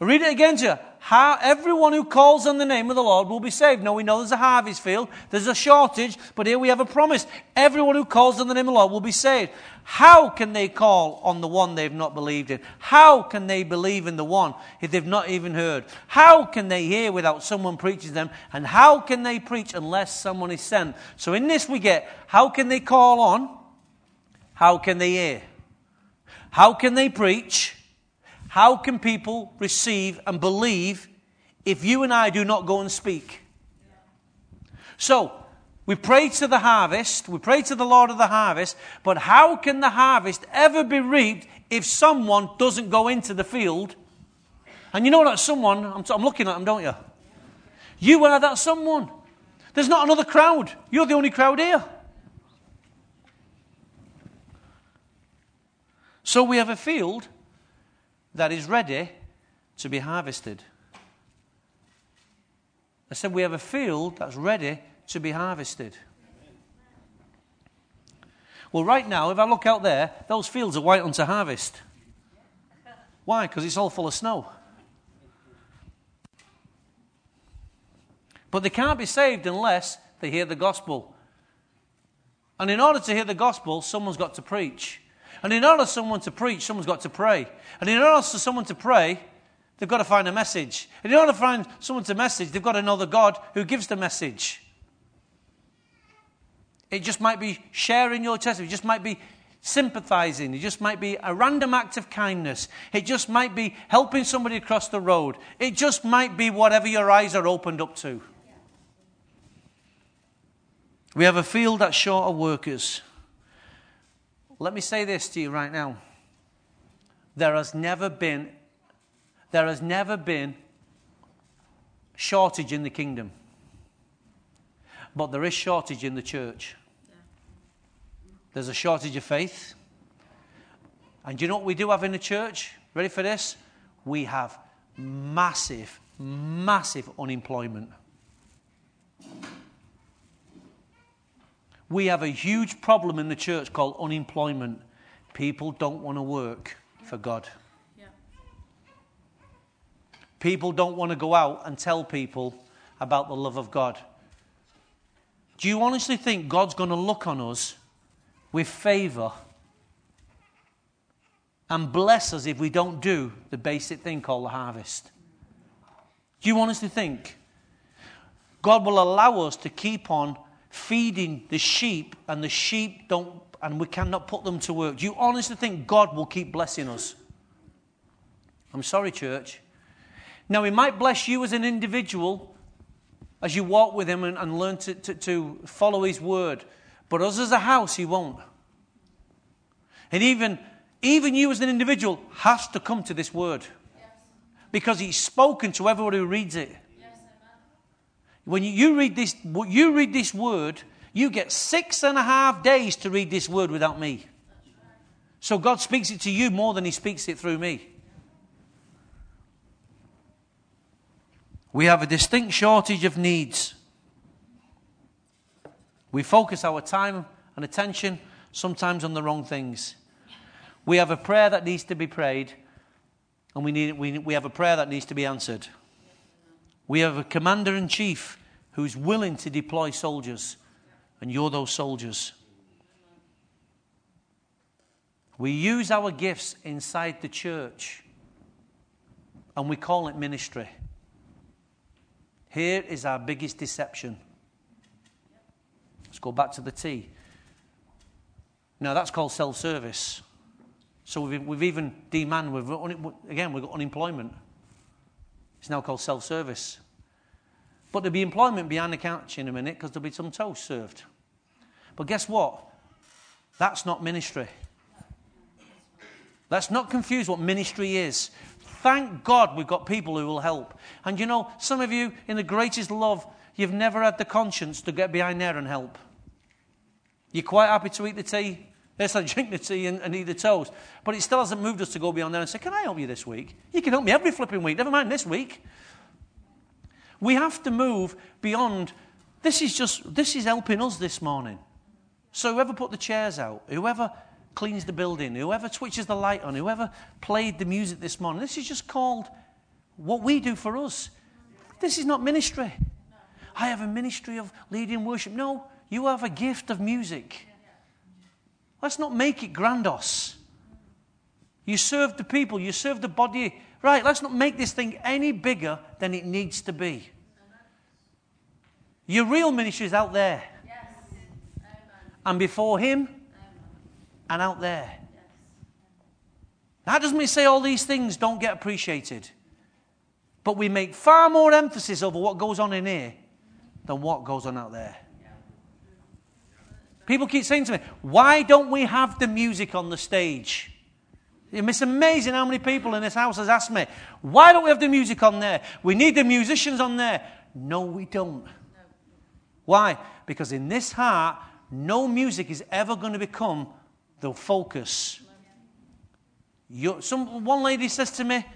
read it again to you. How everyone who calls on the name of the Lord will be saved. Now we know there's a harvest field, there's a shortage, but here we have a promise. Everyone who calls on the name of the Lord will be saved. How can they call on the one they've not believed in? How can they believe in the one if they've not even heard? How can they hear without someone preaching them? And how can they preach unless someone is sent? So in this we get how can they call on? How can they hear? How can they preach? How can people receive and believe if you and I do not go and speak? So, we pray to the harvest, we pray to the Lord of the harvest, but how can the harvest ever be reaped if someone doesn't go into the field? And you know that someone, I'm, I'm looking at them, don't you? You are that someone. There's not another crowd. You're the only crowd here. So we have a field that is ready to be harvested. I said we have a field that's ready to be harvested. Well, right now, if I look out there, those fields are white unto harvest. Why? Because it's all full of snow. But they can't be saved unless they hear the gospel. And in order to hear the gospel, someone's got to preach. And in order for someone to preach, someone's got to pray. And in order for someone to pray, they've got to find a message. And in order to find someone to message, they've got the God who gives the message. It just might be sharing your testimony. It just might be sympathizing. It just might be a random act of kindness. It just might be helping somebody across the road. It just might be whatever your eyes are opened up to. We have a field that's short of workers. Let me say this to you right now. There has never been there has never been shortage in the kingdom. But there is shortage in the church. There's a shortage of faith. And do you know what we do have in the church? Ready for this? We have massive, massive unemployment. We have a huge problem in the church called unemployment. People don't want to work for God. People don't want to go out and tell people about the love of God. Do you honestly think God's going to look on us with favor and bless us if we don't do the basic thing called the harvest? Do you honestly think God will allow us to keep on feeding the sheep, and the sheep don't, and we cannot put them to work. Do you honestly think God will keep blessing us? I'm sorry, church. Now, He might bless you as an individual as you walk with Him and, and learn to, to, to follow His word, but us as a house, He won't. And even, even you as an individual has to come to this word because He's spoken to everybody who reads it. When you read this, you read this word, you get six and a half days to read this word without me. So God speaks it to you more than He speaks it through me. We have a distinct shortage of needs. We focus our time and attention sometimes on the wrong things. We have a prayer that needs to be prayed, and we, need, we, we have a prayer that needs to be answered. We have a commander in chief who's willing to deploy soldiers, and you're those soldiers. We use our gifts inside the church and we call it ministry. Here is our biggest deception. Let's go back to the tea. Now, that's called self service. So we've, we've even demand, we've, again, we've got unemployment. It's now called self service. But there'll be employment behind the couch in a minute because there'll be some toast served. But guess what? That's not ministry. Let's not confuse what ministry is. Thank God we've got people who will help. And you know, some of you, in the greatest love, you've never had the conscience to get behind there and help. You're quite happy to eat the tea. Yes, I drink the tea and, and eat the toast. But it still hasn't moved us to go beyond there and say, Can I help you this week? You can help me every flipping week, never mind this week. We have to move beyond. This is just, this is helping us this morning. So whoever put the chairs out, whoever cleans the building, whoever switches the light on, whoever played the music this morning, this is just called what we do for us. This is not ministry. I have a ministry of leading worship. No, you have a gift of music. Let's not make it grandos. You serve the people, you serve the body. Right, let's not make this thing any bigger than it needs to be. Your real ministry is out there. Yes. And before Him Amen. and out there. Yes. That doesn't mean say all these things don't get appreciated. But we make far more emphasis over what goes on in here than what goes on out there. People keep saying to me, why don't we have the music on the stage? It's amazing how many people in this house has asked me, why don't we have the music on there? We need the musicians on there. No, we don't. Why? Because in this heart, no music is ever going to become the focus. You, some, one lady says to me,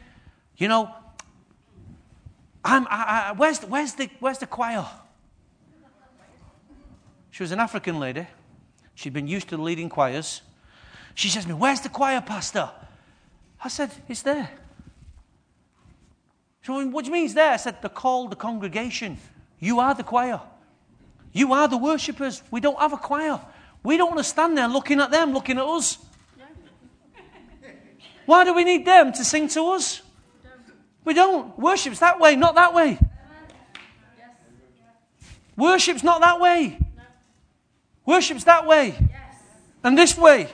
You know, I'm, I, I, where's, where's, the, where's the choir? She was an African lady. She'd been used to leading choirs. She says to me, Where's the choir, Pastor? I said, It's there. She went, What do you mean it's there? I said, They're called the congregation. You are the choir. You are the worshippers. We don't have a choir. We don't want to stand there looking at them, looking at us. Why do we need them to sing to us? We don't. Worship's that way, not that way. Worship's not that way. Worship's that way. And this way.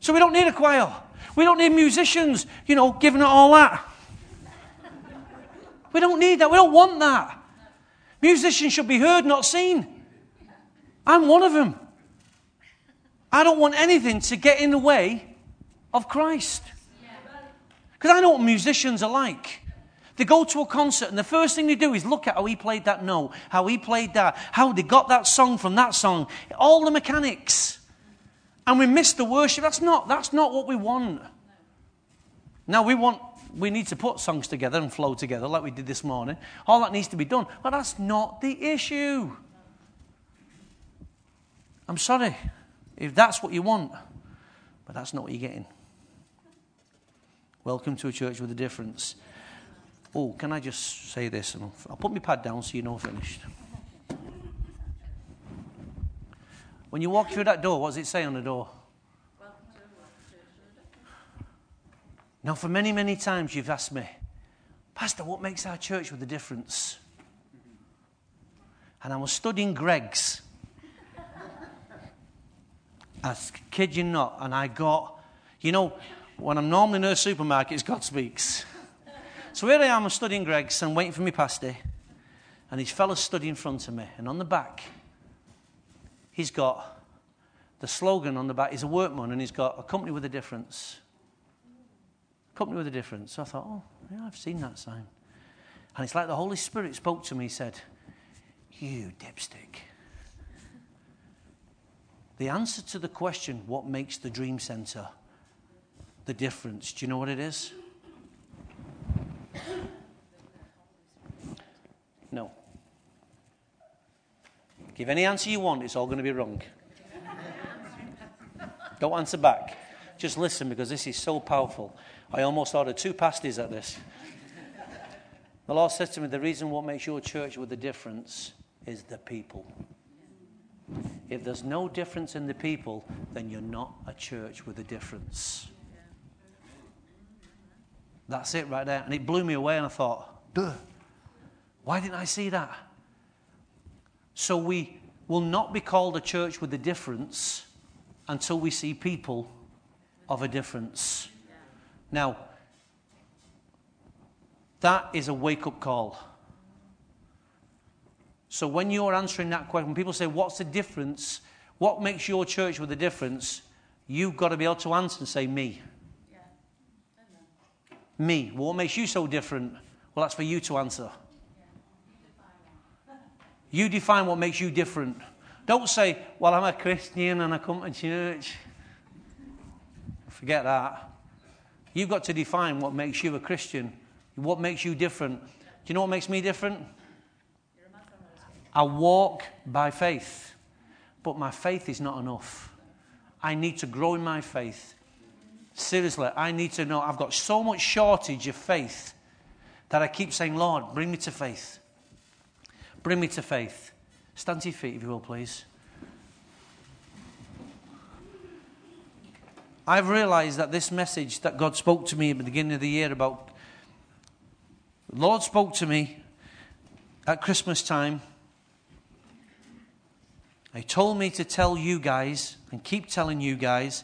So we don't need a choir. We don't need musicians, you know, giving it all that. We don't need that. We don't want that. Musicians should be heard, not seen. I'm one of them. I don't want anything to get in the way of Christ. Because I know what musicians are like. They go to a concert and the first thing they do is look at how he played that note, how he played that, how they got that song from that song, all the mechanics. And we miss the worship. That's not, that's not what we want. Now we want we need to put songs together and flow together like we did this morning. All that needs to be done. But that's not the issue. I'm sorry if that's what you want, but that's not what you're getting. Welcome to a church with a difference. Oh, can I just say this? And I'll put my pad down so you know I'm finished. When you walk through that door, what does it say on the door? Now, for many, many times you've asked me, Pastor, what makes our church with a difference? and I was studying Greggs. I kid you not, and I got, you know, when I'm normally in a supermarket, it's God speaks. So here I am, I'm studying Greggs and waiting for me pasty. And this fella's stood in front of me. And on the back, he's got the slogan on the back. He's a workman and he's got a company with a difference. Company with a difference. So I thought, oh, yeah, I've seen that sign. And it's like the Holy Spirit spoke to me. He said, You dipstick. The answer to the question, what makes the dream center the difference, do you know what it is? No. Give any answer you want, it's all going to be wrong. Don't answer back. Just listen because this is so powerful. I almost ordered two pasties at this. The Lord says to me, The reason what makes your church with the difference is the people. If there's no difference in the people, then you're not a church with a difference. That's it right there. And it blew me away, and I thought, duh, why didn't I see that? So we will not be called a church with a difference until we see people of a difference. Now, that is a wake up call. So when you're answering that question, when people say, What's the difference? What makes your church with a difference? You've got to be able to answer and say, Me. Yeah. Me. What makes you so different? Well, that's for you to answer. You define what makes you different. Don't say, Well, I'm a Christian and I come to church. Forget that. You've got to define what makes you a Christian, what makes you different. Do you know what makes me different? I walk by faith, but my faith is not enough. I need to grow in my faith. Seriously, I need to know I've got so much shortage of faith that I keep saying, Lord, bring me to faith. Bring me to faith. Stand to your feet, if you will, please. I've realized that this message that God spoke to me at the beginning of the year about, the Lord spoke to me at Christmas time he told me to tell you guys and keep telling you guys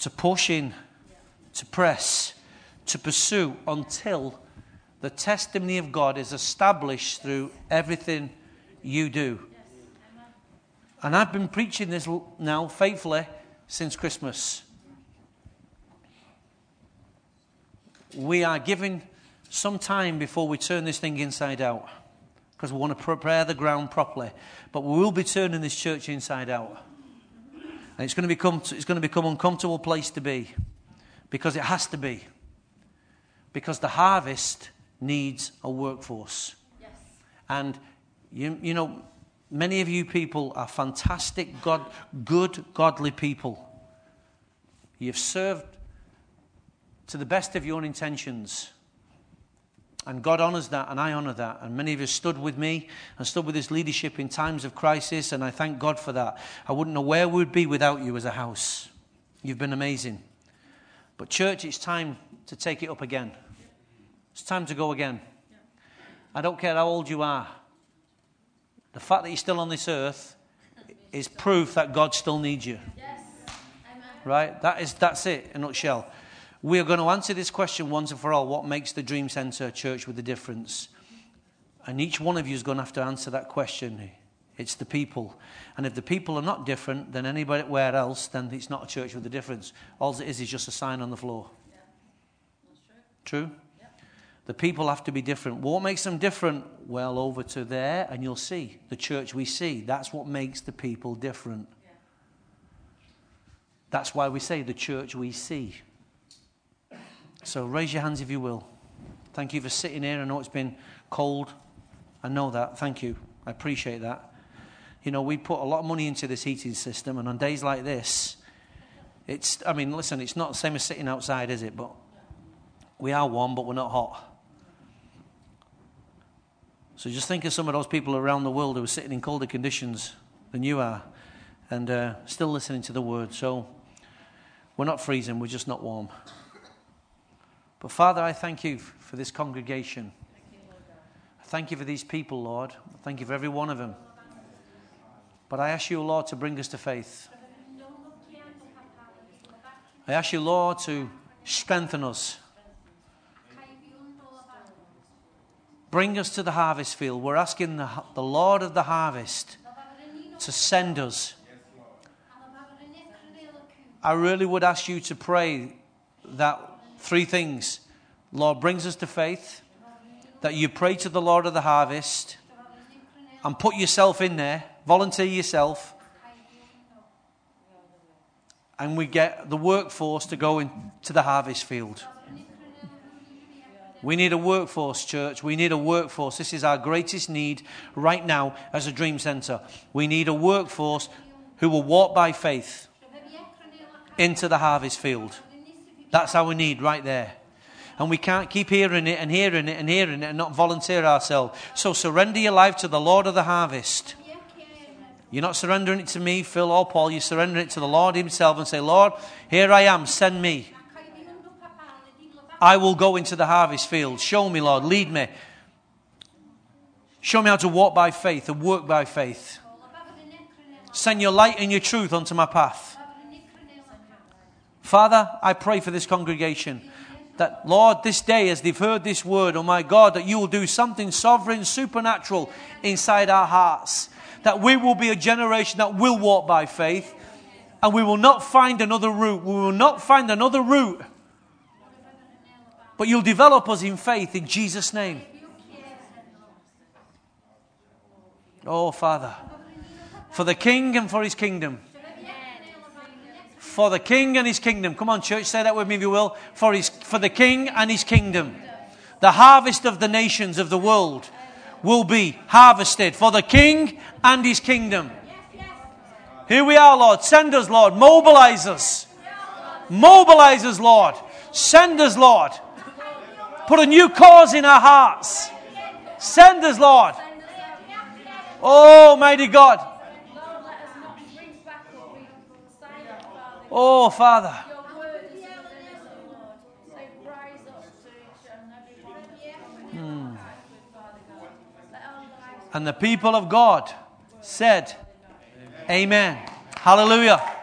to push in, to press, to pursue until the testimony of God is established through everything you do. And I've been preaching this now faithfully since Christmas. We are giving some time before we turn this thing inside out because we want to prepare the ground properly. But we will be turning this church inside out. And it's going to become, it's going to become an uncomfortable place to be because it has to be. Because the harvest needs a workforce. Yes. And, you, you know, many of you people are fantastic, God, good, godly people. You've served to the best of your intentions. And God honors that, and I honor that. And many of you stood with me and stood with this leadership in times of crisis, and I thank God for that. I wouldn't know where we'd be without you as a house. You've been amazing. But, church, it's time to take it up again. It's time to go again. I don't care how old you are. The fact that you're still on this earth is proof that God still needs you. Right? That is, that's it in a nutshell. We are going to answer this question once and for all what makes the Dream Center church with a difference? And each one of you is going to have to answer that question. It's the people. And if the people are not different than anywhere else, then it's not a church with a difference. All it is is just a sign on the floor. Yeah. true. True? The people have to be different. What makes them different? Well, over to there, and you'll see the church we see. That's what makes the people different. Yeah. That's why we say the church we see. So raise your hands if you will. Thank you for sitting here. I know it's been cold. I know that. Thank you. I appreciate that. You know, we put a lot of money into this heating system, and on days like this, it's, I mean, listen, it's not the same as sitting outside, is it? But we are warm, but we're not hot. So just think of some of those people around the world who are sitting in colder conditions than you are and uh, still listening to the word. So we're not freezing, we're just not warm. But Father, I thank you for this congregation. Thank you for these people, Lord. Thank you for every one of them. But I ask you, Lord, to bring us to faith. I ask you, Lord, to strengthen us. Bring us to the harvest field. We're asking the, the Lord of the harvest to send us. I really would ask you to pray that three things. Lord brings us to faith, that you pray to the Lord of the harvest and put yourself in there, volunteer yourself, and we get the workforce to go into the harvest field. We need a workforce, church. We need a workforce. This is our greatest need right now as a dream center. We need a workforce who will walk by faith into the harvest field. That's our need right there. And we can't keep hearing it and hearing it and hearing it and not volunteer ourselves. So surrender your life to the Lord of the harvest. You're not surrendering it to me, Phil, or Paul. You're surrendering it to the Lord Himself and say, Lord, here I am, send me. I will go into the harvest field. Show me, Lord. Lead me. Show me how to walk by faith and work by faith. Send your light and your truth onto my path. Father, I pray for this congregation that, Lord, this day, as they've heard this word, oh my God, that you will do something sovereign, supernatural inside our hearts. That we will be a generation that will walk by faith and we will not find another route. We will not find another route but you'll develop us in faith in Jesus' name. Oh, Father, for the King and for his kingdom. For the King and his kingdom. Come on, church, say that with me if you will. For, his, for the King and his kingdom. The harvest of the nations of the world will be harvested for the King and his kingdom. Here we are, Lord. Send us, Lord. Mobilize us. Mobilize us, Lord. Send us, Lord. Put a new cause in our hearts. Send us, Lord. Oh, mighty God. Oh, Father. Hmm. And the people of God said, Amen. Hallelujah.